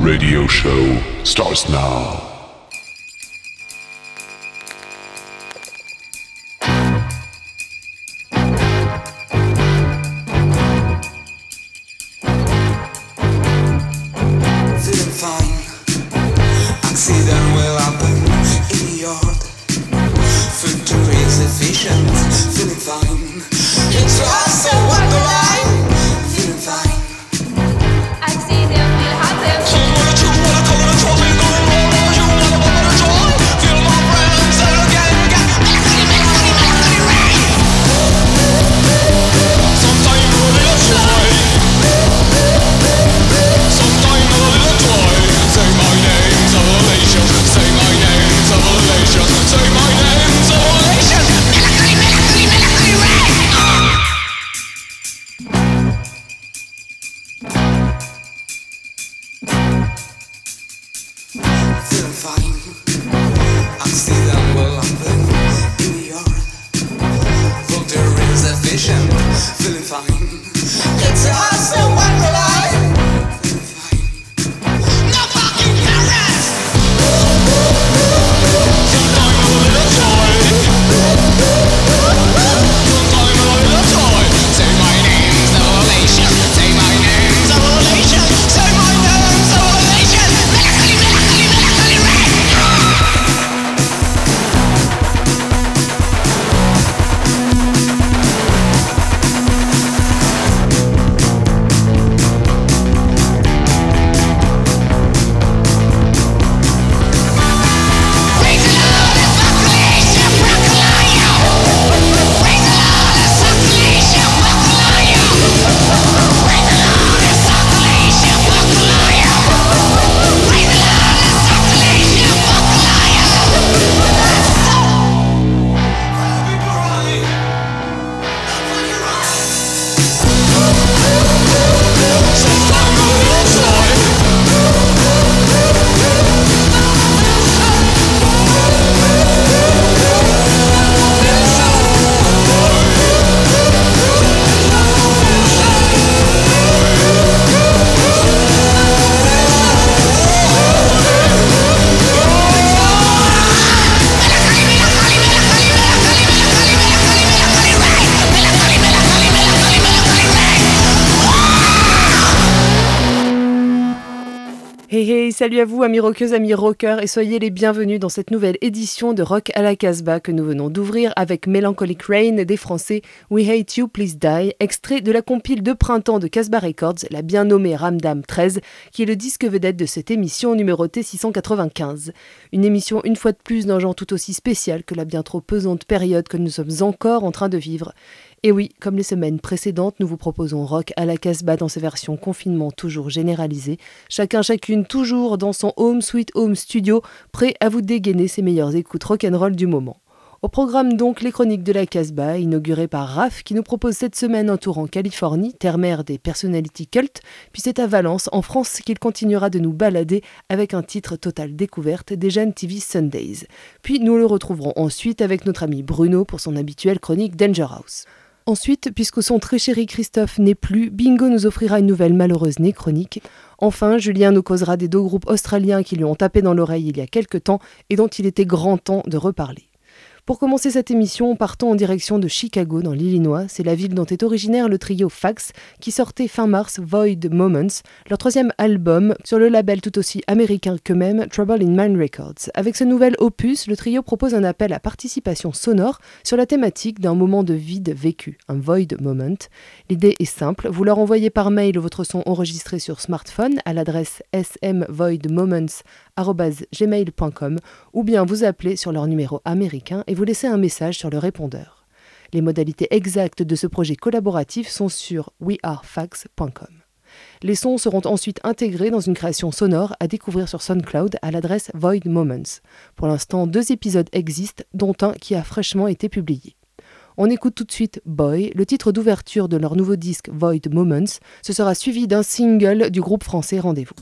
radio show starts now. Salut à vous amis rockeuses, amis rockers et soyez les bienvenus dans cette nouvelle édition de Rock à la Casbah que nous venons d'ouvrir avec Melancholic Rain des Français We Hate You Please Die, extrait de la compile de printemps de Casbah Records, la bien nommée Ramdam 13, qui est le disque vedette de cette émission numérotée 695. Une émission une fois de plus d'un genre tout aussi spécial que la bien trop pesante période que nous sommes encore en train de vivre. Et oui, comme les semaines précédentes, nous vous proposons rock à la Casbah dans ses versions confinement toujours généralisées, chacun chacune toujours dans son home sweet home studio, prêt à vous dégainer ses meilleures écoutes rock'n'roll du moment. Au programme donc les chroniques de la Casbah, inaugurées par Raph, qui nous propose cette semaine un tour en Californie, terre-mère des personality cult, puis c'est à Valence, en France, qu'il continuera de nous balader avec un titre total découverte des jeunes TV Sundays. Puis nous le retrouverons ensuite avec notre ami Bruno pour son habituelle chronique Danger House. Ensuite, puisque son très chéri Christophe n'est plus, Bingo nous offrira une nouvelle malheureuse néchronique. Enfin, Julien nous causera des deux groupes australiens qui lui ont tapé dans l'oreille il y a quelque temps et dont il était grand temps de reparler. Pour commencer cette émission, partons en direction de Chicago, dans l'Illinois. C'est la ville dont est originaire le trio Fax, qui sortait fin mars Void Moments, leur troisième album sur le label tout aussi américain qu'eux-mêmes, Trouble in Mind Records. Avec ce nouvel opus, le trio propose un appel à participation sonore sur la thématique d'un moment de vide vécu, un Void Moment. L'idée est simple, vous leur envoyez par mail votre son enregistré sur smartphone à l'adresse smvoidmoments.gmail.com ou bien vous appelez sur leur numéro américain et vous laissez un message sur le répondeur. Les modalités exactes de ce projet collaboratif sont sur wearefax.com. Les sons seront ensuite intégrés dans une création sonore à découvrir sur SoundCloud à l'adresse Void Moments. Pour l'instant, deux épisodes existent, dont un qui a fraîchement été publié. On écoute tout de suite Boy, le titre d'ouverture de leur nouveau disque Void Moments. Ce sera suivi d'un single du groupe français Rendez-vous.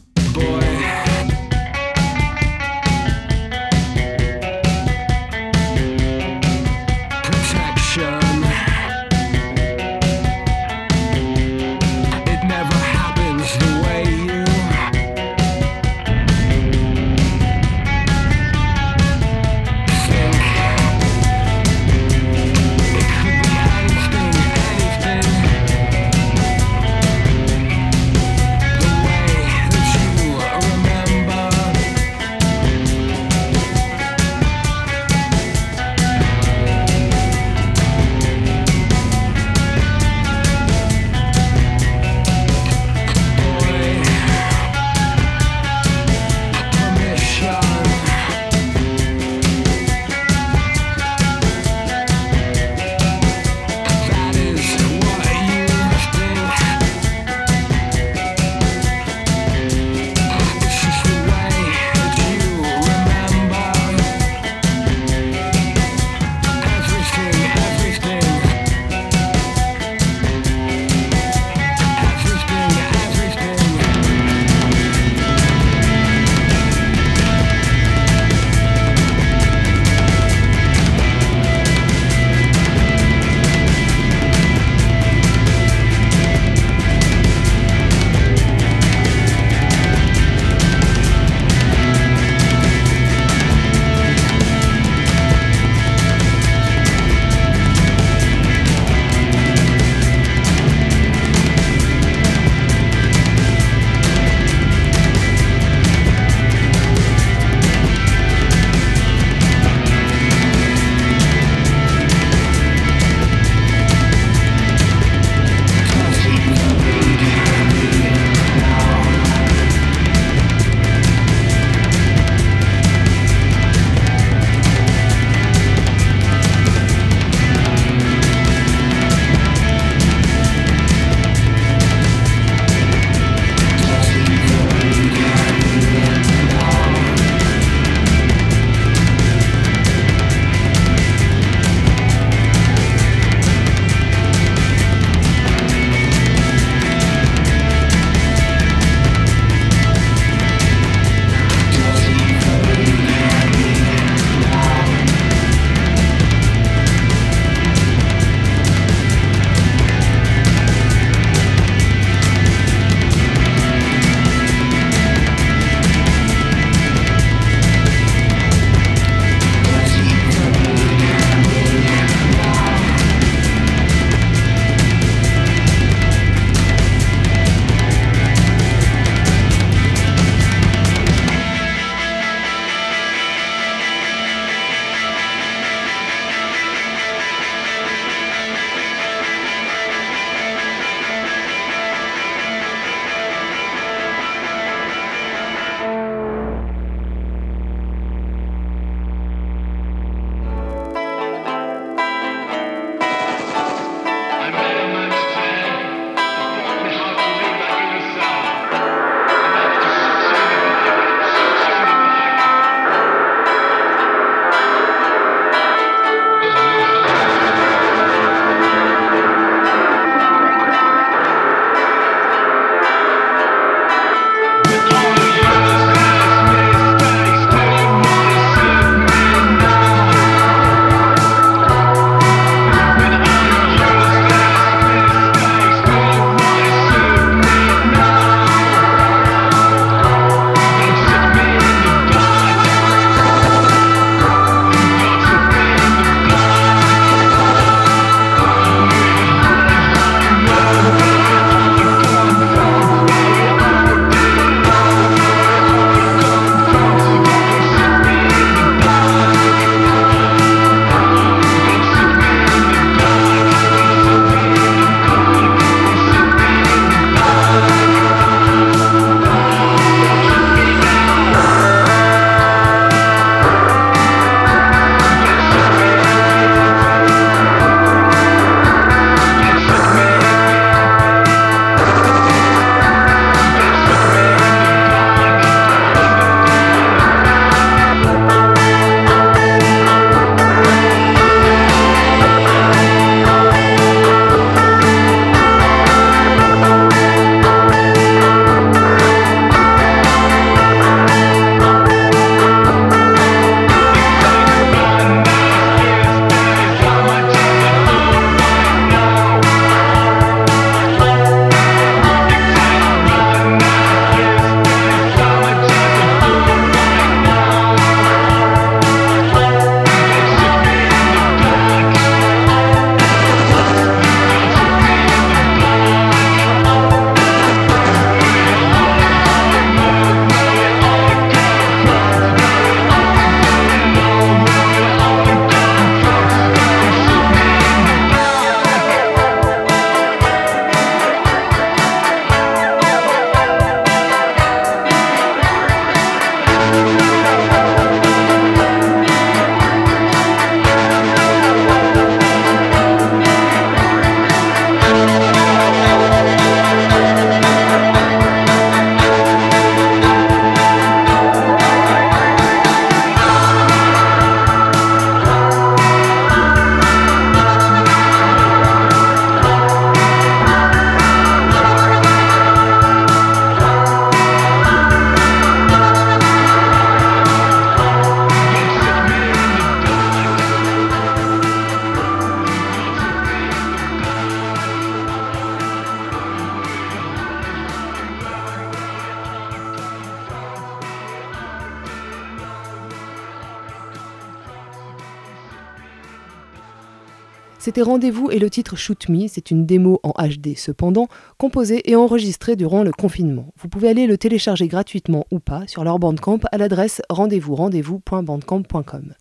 Rendez-vous et le titre Shoot Me, c'est une démo en HD cependant, composée et enregistrée durant le confinement. Vous pouvez aller le télécharger gratuitement ou pas sur leur bandcamp à l'adresse rendez-vous-rendez-vous.bandcamp.com.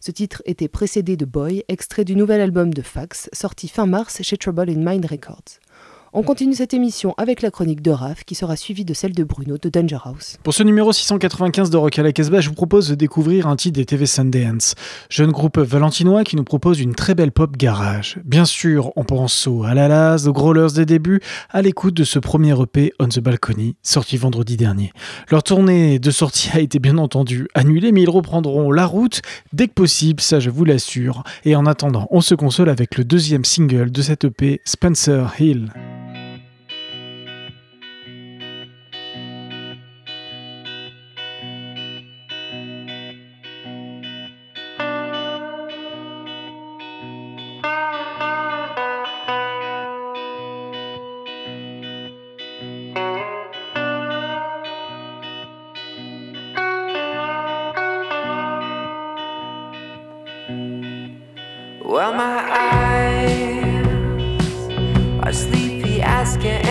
Ce titre était précédé de Boy, extrait du nouvel album de Fax, sorti fin mars chez Trouble in Mind Records. On continue cette émission avec la chronique de Raph qui sera suivie de celle de Bruno de Danger House. Pour ce numéro 695 de Rock à la Casbah, je vous propose de découvrir un titre des TV Sundance, jeune groupe valentinois qui nous propose une très belle pop garage. Bien sûr, on pense au Alalas, aux Growlers des débuts, à l'écoute de ce premier EP On the Balcony, sorti vendredi dernier. Leur tournée de sortie a été bien entendu annulée, mais ils reprendront la route dès que possible, ça je vous l'assure. Et en attendant, on se console avec le deuxième single de cet EP, Spencer Hill. basket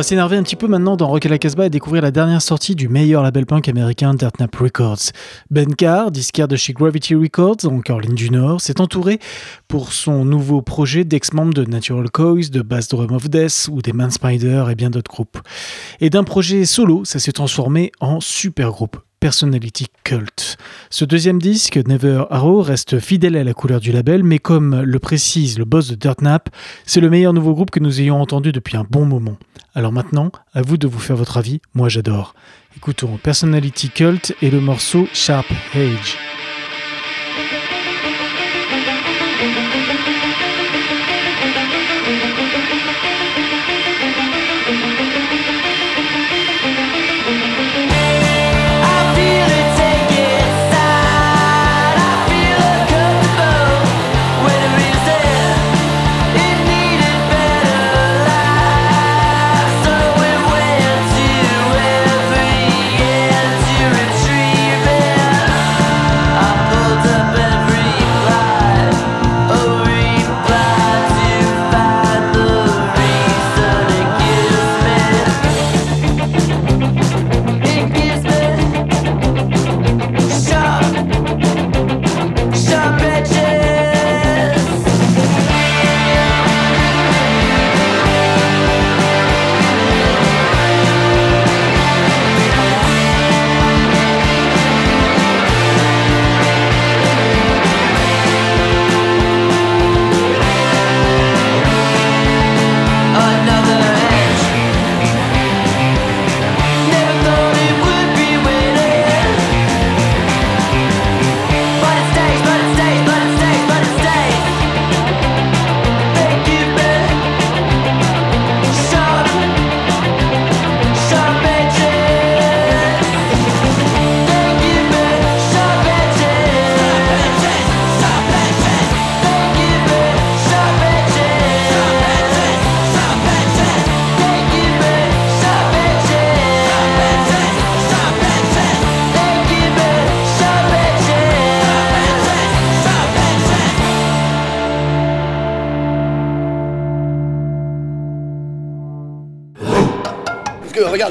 va s'énerver un petit peu maintenant dans Rock à la Casbah et découvrir la dernière sortie du meilleur label punk américain Dirtnap Records. Ben Carr, disquaire de chez Gravity Records en Caroline du Nord, s'est entouré pour son nouveau projet d'ex-membres de Natural Coils, de Bass Drum of Death ou des Man Spider et bien d'autres groupes. Et d'un projet solo, ça s'est transformé en super groupe. Personality Cult. Ce deuxième disque, Never Arrow, reste fidèle à la couleur du label, mais comme le précise le boss de Dirtnap, c'est le meilleur nouveau groupe que nous ayons entendu depuis un bon moment. Alors maintenant, à vous de vous faire votre avis, moi j'adore. Écoutons Personality Cult et le morceau Sharp Age.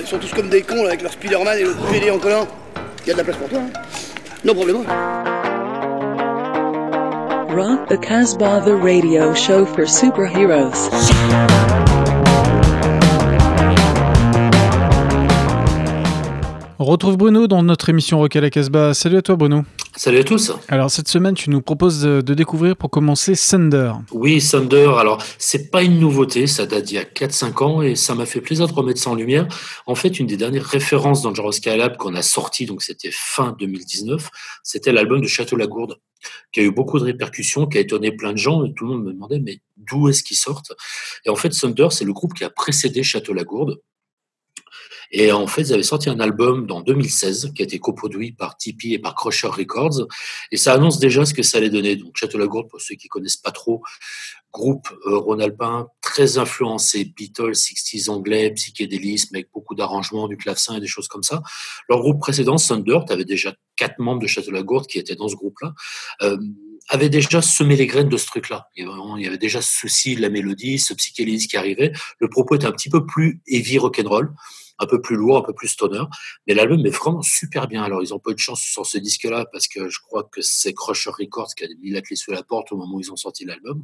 Sont tous comme des cons là, avec leur Spider-Man et l'autre PD en collant. Il y a de la place pour toi, hein Non problème. Rock the Casbah, the radio show for superheroes. On retrouve Bruno dans notre émission Rock à la Casbah. Salut à toi Bruno. Salut à tous. Alors cette semaine, tu nous proposes de, de découvrir pour commencer Thunder. Oui, Thunder. Alors c'est pas une nouveauté, ça date d'il y a 4-5 ans et ça m'a fait plaisir de remettre ça en lumière. En fait, une des dernières références dans Skylab qu'on a sorti, donc c'était fin 2019, c'était l'album de Château Lagourde qui a eu beaucoup de répercussions, qui a étonné plein de gens et tout le monde me demandait mais d'où est-ce qu'ils sortent Et en fait, Thunder, c'est le groupe qui a précédé Château Lagourde et en fait, ils avaient sorti un album dans 2016 qui a été coproduit par Tipeee et par Crusher Records. Et ça annonce déjà ce que ça allait donner. Donc, Château Lagourde, pour ceux qui connaissent pas trop, groupe euh, rhône-alpin très influencé Beatles, 60s anglais, psychédélisme avec beaucoup d'arrangements, du clavecin et des choses comme ça. Leur groupe précédent, Thunder, tu avais déjà quatre membres de Château Lagourde qui étaient dans ce groupe-là. Euh, avait déjà semé les graines de ce truc-là. Il, il y avait déjà ce souci de la mélodie, ce psychédélisme qui arrivait. Le propos était un petit peu plus heavy rock'n'roll un peu plus lourd, un peu plus stoner. Mais l'album est vraiment super bien. Alors, ils ont pas eu de chance sur ce disque-là parce que je crois que c'est Crusher Records qui a mis la clé sous la porte au moment où ils ont sorti l'album.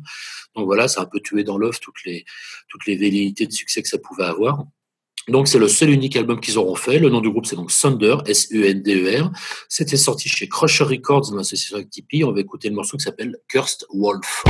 Donc voilà, ça a un peu tué dans l'œuf toutes les, toutes les velléités de succès que ça pouvait avoir. Donc c'est le seul unique album qu'ils auront fait. Le nom du groupe c'est donc Thunder, S-U-N-D-E-R. C'était sorti chez Crusher Records dans l'association avec Tipeee. On va écouter le morceau qui s'appelle Cursed Wolf.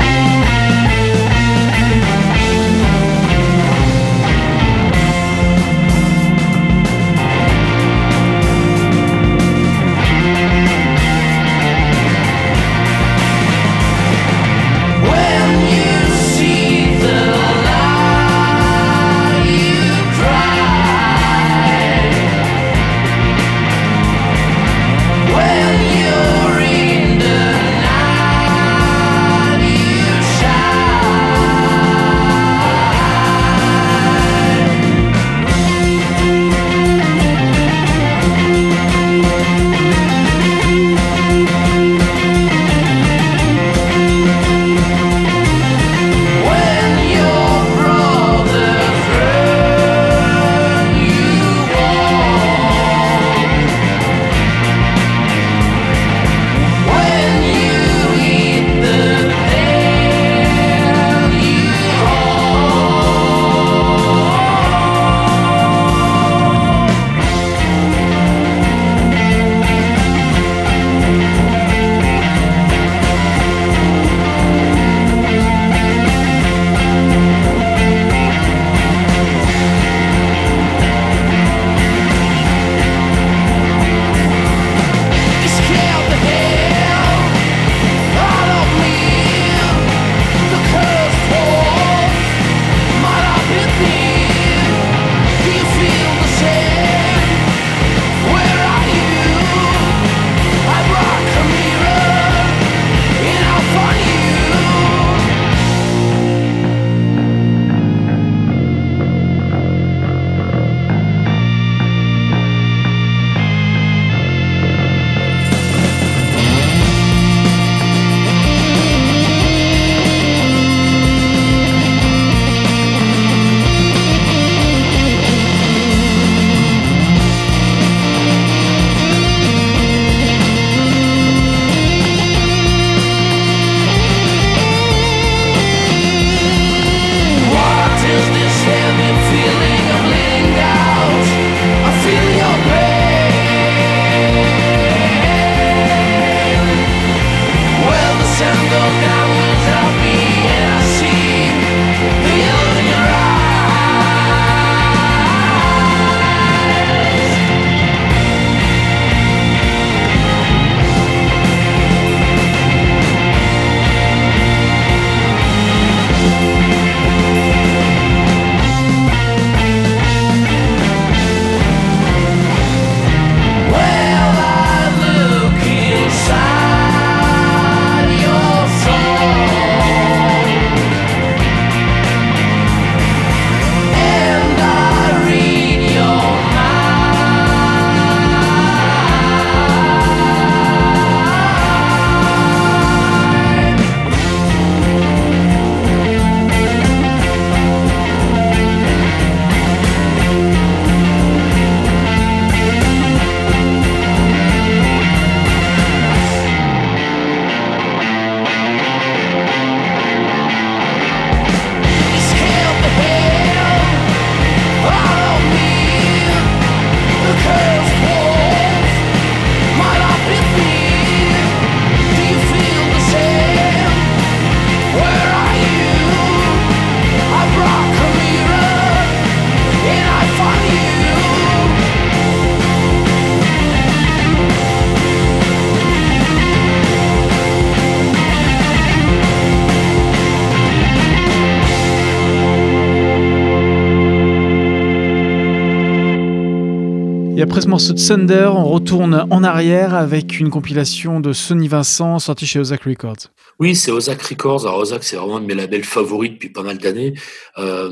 Ce morceau de Thunder, on retourne en arrière avec une compilation de Sonny Vincent sortie chez Ozak Records. Oui, c'est Ozak Records. Alors Ozak, c'est vraiment un de mes labels favoris depuis pas mal d'années. Euh,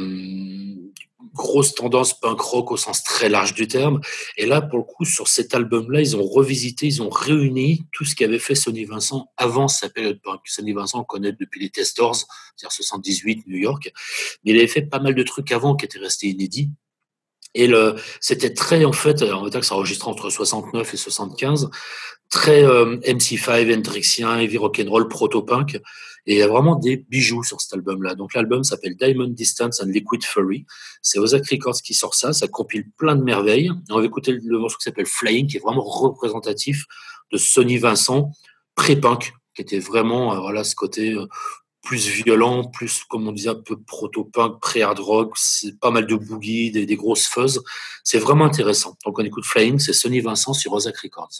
grosse tendance punk rock au sens très large du terme. Et là, pour le coup, sur cet album-là, ils ont revisité, ils ont réuni tout ce qu'avait fait Sonny Vincent avant sa période punk. Sonny Vincent, on connaît depuis les Testors, c'est-à-dire 78, New York. Mais il avait fait pas mal de trucs avant qui étaient restés inédits. Et le, c'était très, en fait, on va dire que ça enregistrait entre 69 et 75, très euh, MC5, Hendrixien, heavy rock'n'roll, proto-punk. Et il y a vraiment des bijoux sur cet album-là. Donc l'album s'appelle Diamond Distance and Liquid Fury. C'est Ozak Records qui sort ça. Ça compile plein de merveilles. on va écouter le morceau qui s'appelle Flying, qui est vraiment représentatif de Sonny Vincent, pré-punk, qui était vraiment, euh, voilà, ce côté euh, plus violent, plus, comme on disait, un peu proto-punk, pré-hard rock, pas mal de boogie, des, grosses fuzzes. C'est vraiment intéressant. Donc on écoute Flying, c'est Sonny Vincent sur Rosac Records.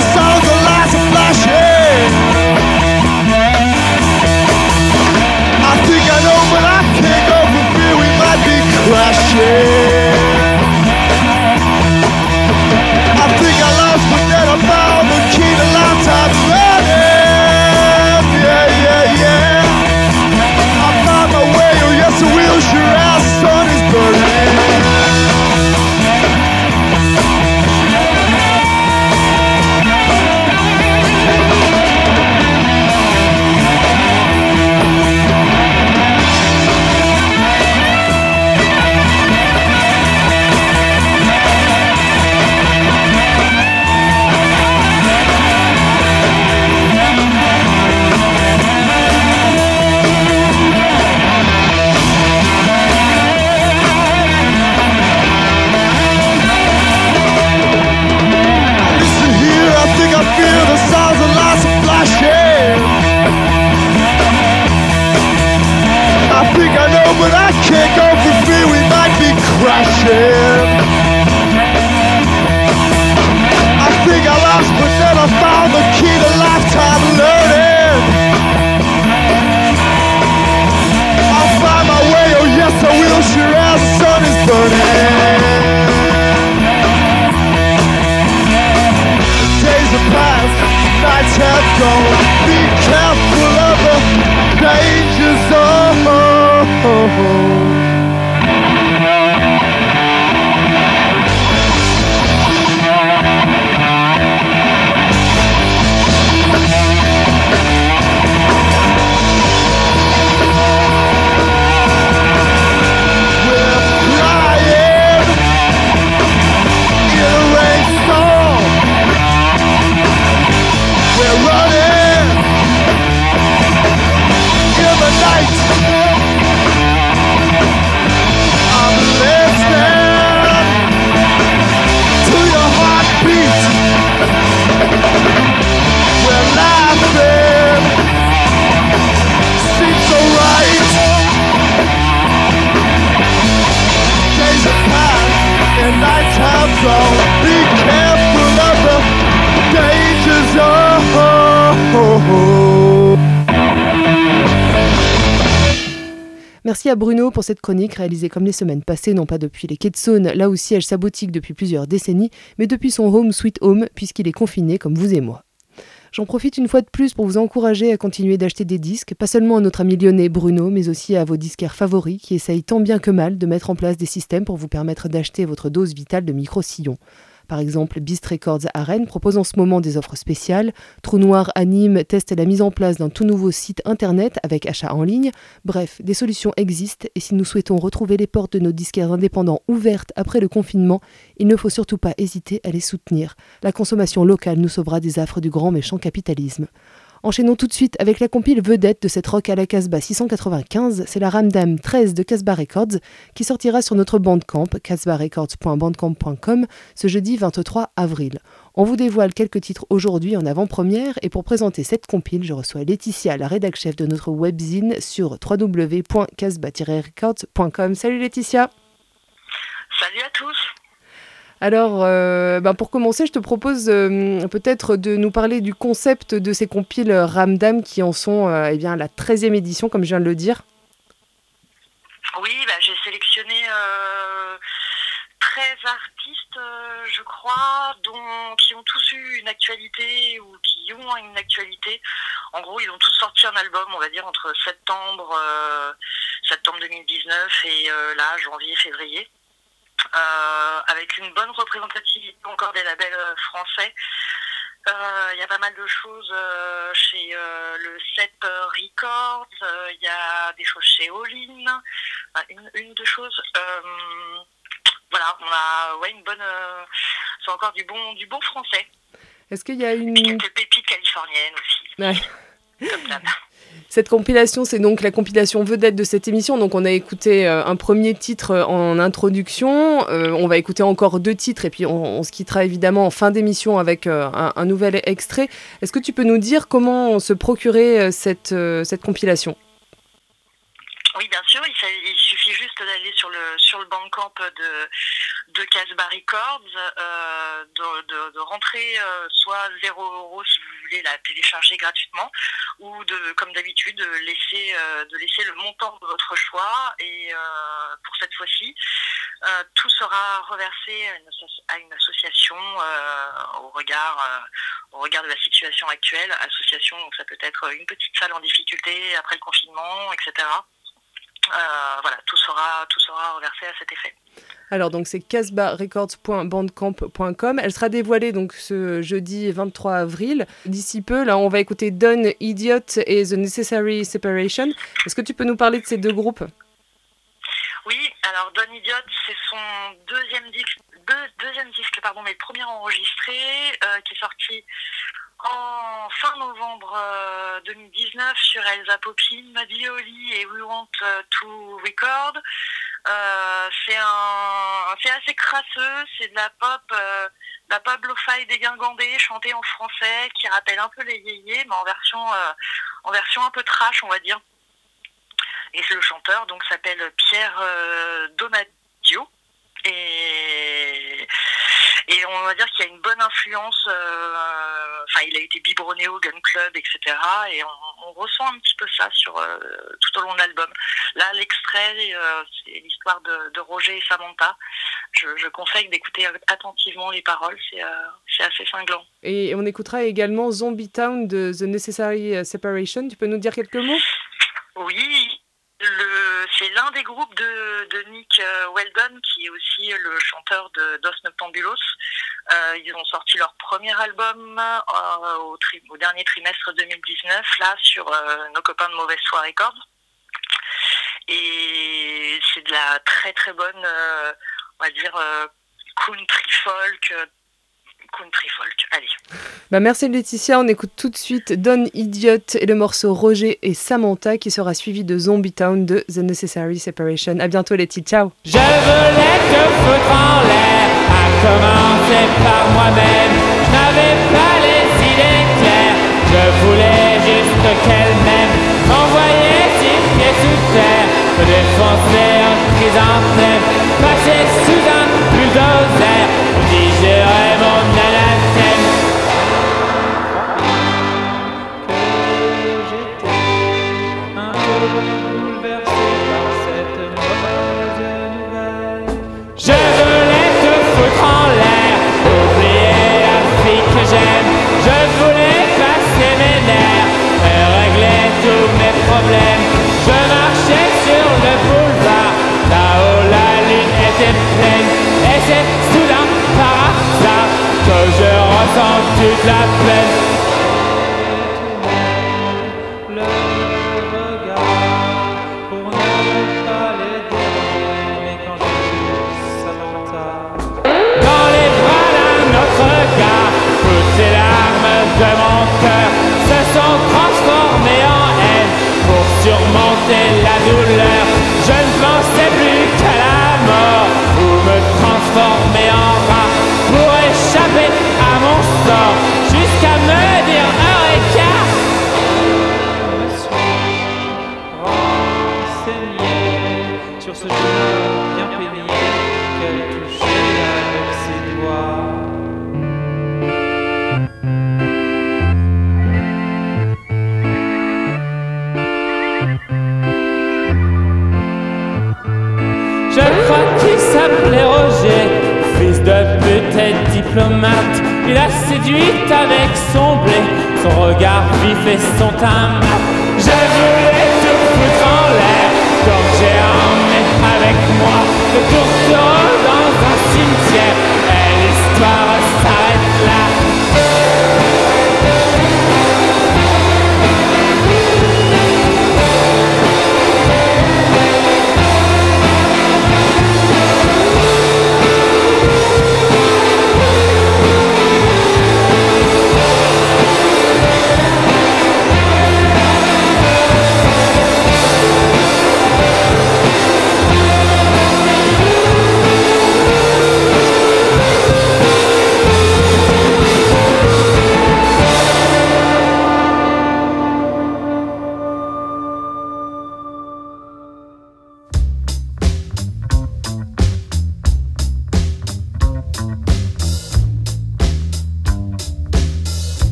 Pour cette chronique réalisée comme les semaines passées, non pas depuis les quais de Saône, là où siège sa boutique depuis plusieurs décennies, mais depuis son home sweet home, puisqu'il est confiné comme vous et moi. J'en profite une fois de plus pour vous encourager à continuer d'acheter des disques, pas seulement à notre ami lyonnais Bruno, mais aussi à vos disquaires favoris qui essayent tant bien que mal de mettre en place des systèmes pour vous permettre d'acheter votre dose vitale de micro-sillons. Par exemple, Beast Records à Rennes propose en ce moment des offres spéciales. Trou Noir anime teste la mise en place d'un tout nouveau site internet avec achat en ligne. Bref, des solutions existent et si nous souhaitons retrouver les portes de nos disquaires indépendants ouvertes après le confinement, il ne faut surtout pas hésiter à les soutenir. La consommation locale nous sauvera des affres du grand méchant capitalisme. Enchaînons tout de suite avec la compile vedette de cette rock à la Casbah 695, c'est la Ramdam 13 de Casbah Records qui sortira sur notre bandcamp casbahrecords.bandcamp.com ce jeudi 23 avril. On vous dévoile quelques titres aujourd'hui en avant-première et pour présenter cette compile, je reçois Laetitia, la rédac chef de notre webzine sur www.casbah-records.com. Salut Laetitia Salut à tous alors, euh, ben pour commencer, je te propose euh, peut-être de nous parler du concept de ces compiles Ramdam qui en sont euh, eh bien, la 13e édition, comme je viens de le dire. Oui, bah, j'ai sélectionné 13 artistes, je crois, dont, qui ont tous eu une actualité ou qui ont une actualité. En gros, ils ont tous sorti un album, on va dire, entre septembre, septembre 2019 et là, janvier, février. Euh, avec une bonne représentativité encore des labels euh, français. Euh, il y a pas mal de choses chez le Set Records, il y a des choses chez All-In, une, une, deux choses. voilà, on a ouais, une bonne. c'est encore du bon, du bon français. Est-ce qu'il y a une. Quelques pépites californiennes aussi. Ouais. Comme d'hab. Cette compilation, c'est donc la compilation vedette de cette émission. Donc, on a écouté euh, un premier titre euh, en introduction. Euh, on va écouter encore deux titres et puis on, se quittera évidemment en fin d'émission avec un, nouvel extrait. Est-ce que tu peux nous dire comment se procurer cette, compilation? Oui, bien sûr, juste d'aller sur le sur le bandcamp de de Casbah Records, euh, de, rentrer euh, soit 0 euros si vous voulez la télécharger gratuitement, ou de comme d'habitude de laisser euh, de laisser le montant de votre choix. Et pour cette fois-ci, tout sera reversé à une, association au regard au regard de la situation actuelle. Association, donc ça peut être une petite salle en difficulté après le confinement, etc. Euh, voilà, tout sera, tout sera reversé à cet effet. Alors donc c'est casbarecords.bandcamp.com. Elle sera dévoilée donc ce jeudi 23 avril. D'ici peu, là, on va écouter Don Idiot et The Necessary Separation. Est-ce que tu peux nous parler de ces deux groupes? Oui, alors Don Idiot, c'est son deuxième disque, deuxième disque, pardon, mais le premier enregistré euh, qui est sorti en fin novembre 2019 euh, sur Elsa Poppin, Madioli et We Want euh, to Record. Euh, c'est un, c'est assez crasseux, c'est de la pop, la pop lo-fi dégingandée chantée en français qui rappelle un peu les yéyés, mais en version, en version un peu trash, on va dire. Et le chanteur donc s'appelle Pierre Donadio et et on va dire qu'il y a une bonne influence. Euh, enfin, il a été biberonné au Gun Club, etc. Et on, ressent un petit peu ça sur euh, tout au long de l'album. Là, l'extrait, euh, c'est l'histoire de, Roger et Samantha. Je, conseille d'écouter attentivement les paroles. C'est assez cinglant. Et on écoutera également Zombie Town de The Necessary Separation. Tu peux nous dire quelques mots? Oui, c'est l'un des groupes de, Nick euh, Weldon, qui est aussi le chanteur de Dos Noctambulos. Euh, ils ont sorti leur premier album euh, au, dernier trimestre 2019, là, sur nos copains de Mauvaise Foi Records. Et c'est de la très très bonne, on va dire, country folk, country folk. Allez. Bah merci Laetitia, on écoute tout de suite Don Idiot et le morceau Roger et Samantha qui sera suivi de Zombie Town de The Necessary Separation. À bientôt Laetitia, ciao. Je voulais te foutre en l'air, à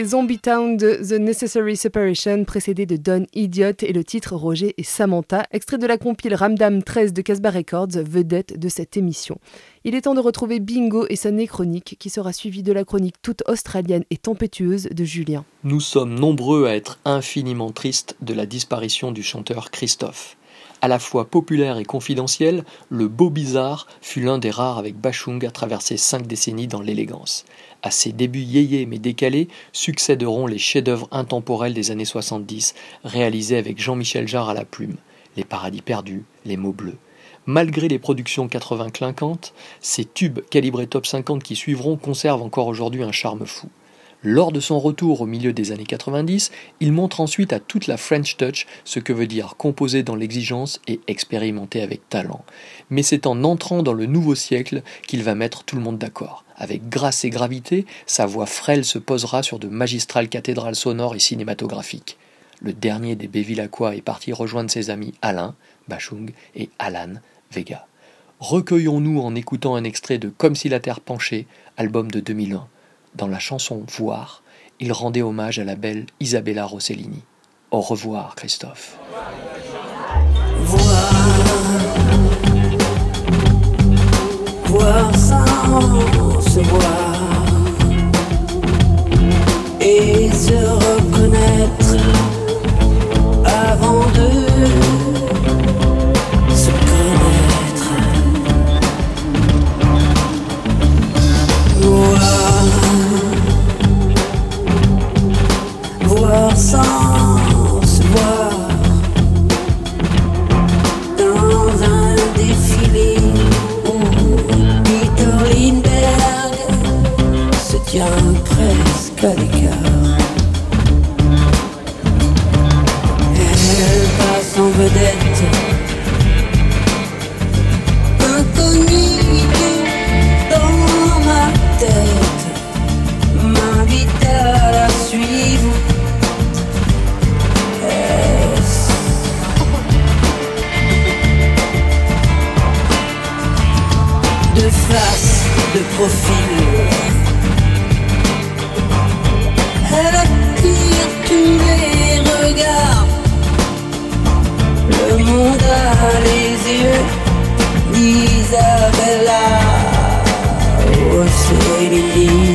Zombie Town de The Necessary Separation, précédé de Don Idiot et le titre Roger et Samantha, extrait de la compile Ramdam 13 de Casbah Records, vedette de cette émission. Il est temps de retrouver Bingo et sa néchronique, qui sera suivie de la chronique toute australienne et tempétueuse de Julien. Nous sommes nombreux à être infiniment tristes de la disparition du chanteur Christophe. À la fois populaire et confidentiel, le beau bizarre fut l'un des rares avec Bachung à traverser cinq décennies dans l'élégance. À ses débuts yéyés mais décalés succéderont les chefs-d'œuvre intemporels des années 70, réalisés avec Jean-Michel Jarre à la plume. Les paradis perdus, les mots bleus. Malgré les productions 80 clinquantes, ces tubes calibrés top 50 qui suivront conservent encore aujourd'hui un charme fou. Lors de son retour au milieu des années 90, il montre ensuite à toute la French Touch ce que veut dire composer dans l'exigence et expérimenter avec talent. Mais c'est en entrant dans le nouveau siècle qu'il va mettre tout le monde d'accord. Avec grâce et gravité, sa voix frêle se posera sur de magistrales cathédrales sonores et cinématographiques. Le dernier des Bévillacois est parti rejoindre ses amis Alain, Bachung et Alan, Vega. Recueillons-nous en écoutant un extrait de Comme si la terre penchait, album de 2001. Dans la chanson Voir, il rendait hommage à la belle Isabella Rossellini. Au revoir, Christophe. Voir sans se voir et se reconnaître avant de Elle passe en vedette. Incognito dans ma tête, m'invite à la suivre. De face, de profil. Les yeux d'Isabella Rossellini. Revoir,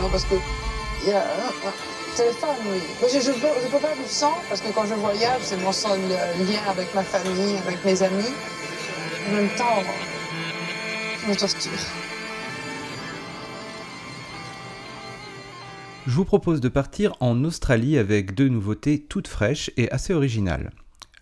non Parce que y a un téléphone, oui. Mais je ne peux, peux pas vivre sans, parce que quand je voyage, c'est mon seul euh, lien avec ma famille, avec mes amis. En même temps, je me torture. Je vous propose de partir en Australie avec deux nouveautés toutes fraîches et assez originales.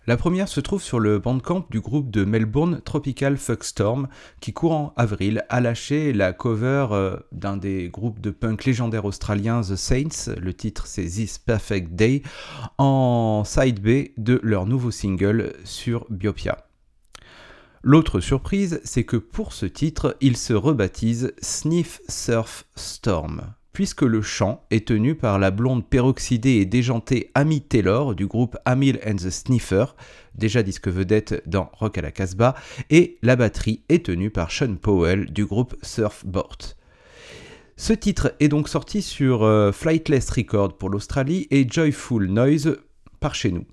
La première se trouve sur le bandcamp du groupe de Melbourne Tropical Fuckstorm qui courant avril a lâché la cover euh, d'un des groupes de punk légendaires australiens The Saints, le titre c'est This Perfect Day, en side B de leur nouveau single sur Biopia. L'autre surprise, c'est que pour ce titre, ils se rebaptisent Sniff Surf Storm puisque le chant est tenu par la blonde peroxydée et déjantée Amy Taylor du groupe Amil and the Sniffer, déjà disque vedette dans Rock à la Casbah, et la batterie est tenue par Sean Powell du groupe Surfboard. Ce titre est donc sorti sur euh, Flightless Record pour l'Australie et Joyful Noise par chez nous.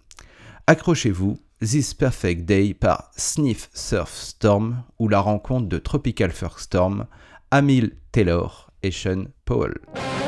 Accrochez-vous, This Perfect Day par Sniff Surf Storm ou la rencontre de Tropical First Storm, Amil Taylor et Sean Powell.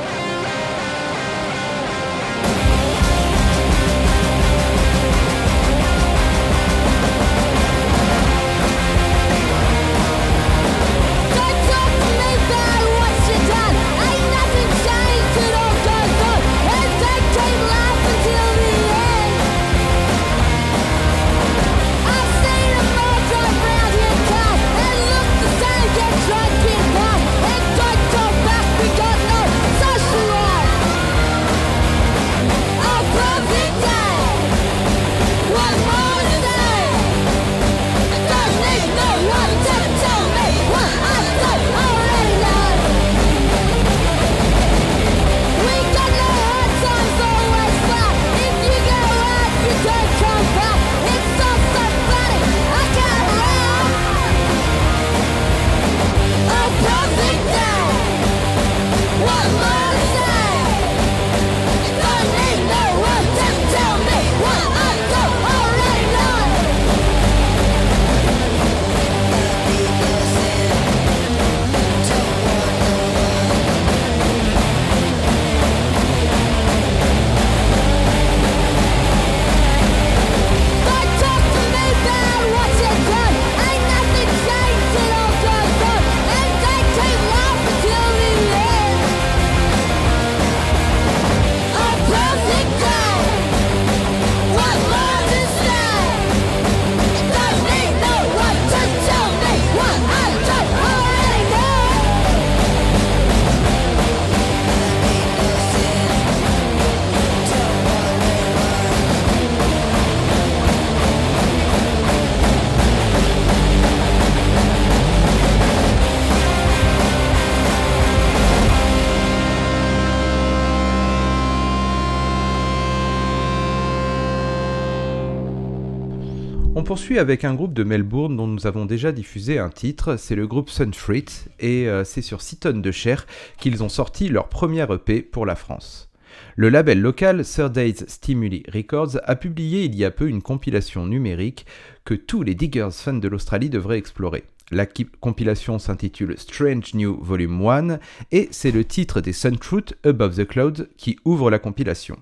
Poursuit avec un groupe de Melbourne dont nous avons déjà diffusé un titre, c'est le groupe Sunfruit, et euh, c'est sur 6 tonnes de chair qu'ils ont sorti leur première EP pour la France. Le label local Third Days Stimuli Records a publié il y a peu une compilation numérique que tous les diggers fans de l'Australie devraient explorer. La compilation s'intitule Strange New Volume 1 et c'est le titre des Sunfruit Above the Clouds qui ouvre la compilation.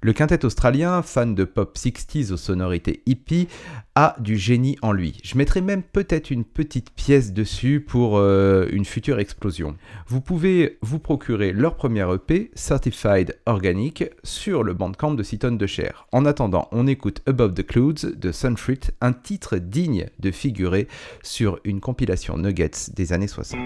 Le quintet australien, fan de pop 60s aux sonorités hippie, a du génie en lui. Je mettrai même peut-être une petite pièce dessus pour euh, une future explosion. Vous pouvez vous procurer leur première EP, Certified Organic, sur le bandcamp de Seaton de Cher. En attendant, on écoute Above the Clouds de Sunfruit, un titre digne de figurer sur une compilation Nuggets des années 60.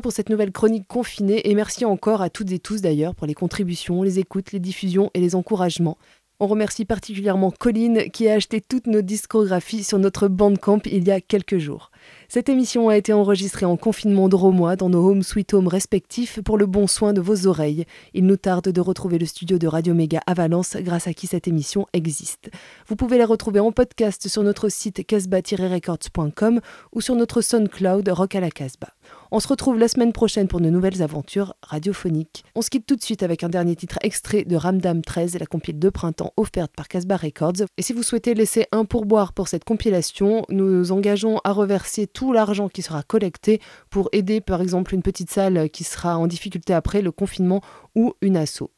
Pour cette nouvelle chronique confinée et merci encore à toutes et tous d'ailleurs pour les contributions, les écoutes, les diffusions et les encouragements. On remercie particulièrement Colline qui a acheté toutes nos discographies sur notre Bandcamp il y a quelques jours. Cette émission a été enregistrée en confinement dromois dans nos home sweet home respectifs pour le bon soin de vos oreilles. Il nous tarde de retrouver le studio de Radio Méga à Valence grâce à qui cette émission existe. Vous pouvez la retrouver en podcast sur notre site casbah-records.com ou sur notre SoundCloud Rock à la Casbah. On se retrouve la semaine prochaine pour de nouvelles aventures radiophoniques. On se quitte tout de suite avec un dernier titre extrait de Ramdam 13, la compile de printemps offerte par Casbah Records. Et si vous souhaitez laisser un pourboire pour cette compilation, nous engageons à reverser tout l'argent qui sera collecté pour aider par exemple une petite salle qui sera en difficulté après le confinement ou une asso.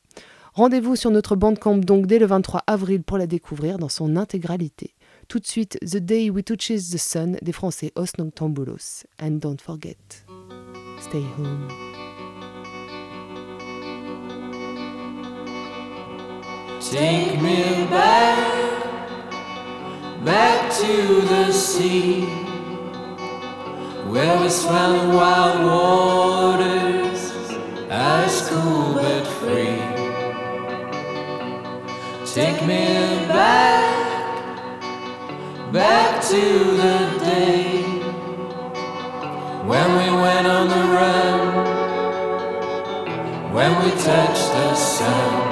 Rendez-vous sur notre bandcamp donc dès le 23 avril pour la découvrir dans son intégralité. Tout de suite, The Day We Touches the Sun des Français Os. And don't forget, stay home. Take me back, back to the sea, where we swam in wild waters, ice cool but free. Take me back, back to the day when we went on the run, when we touched the sun.